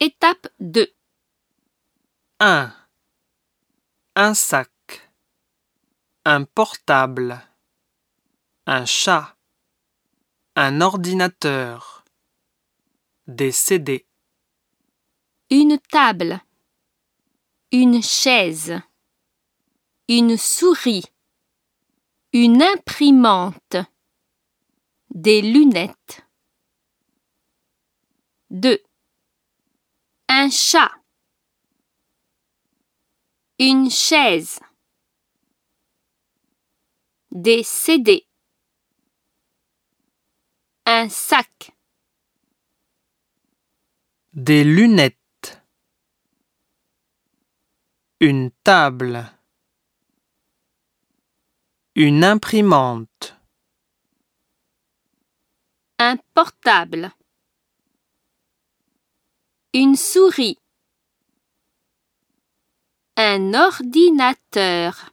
Étape 2. 1. Un sac. Un portable. Un chat. Un ordinateur. Des CD. Une table. Une chaise. Une souris. Une imprimante. Des lunettes. 2. Un chat. Une chaise. Des CD. Un sac. Des lunettes. Une table. Une imprimante. Un portable. Une souris. Un ordinateur.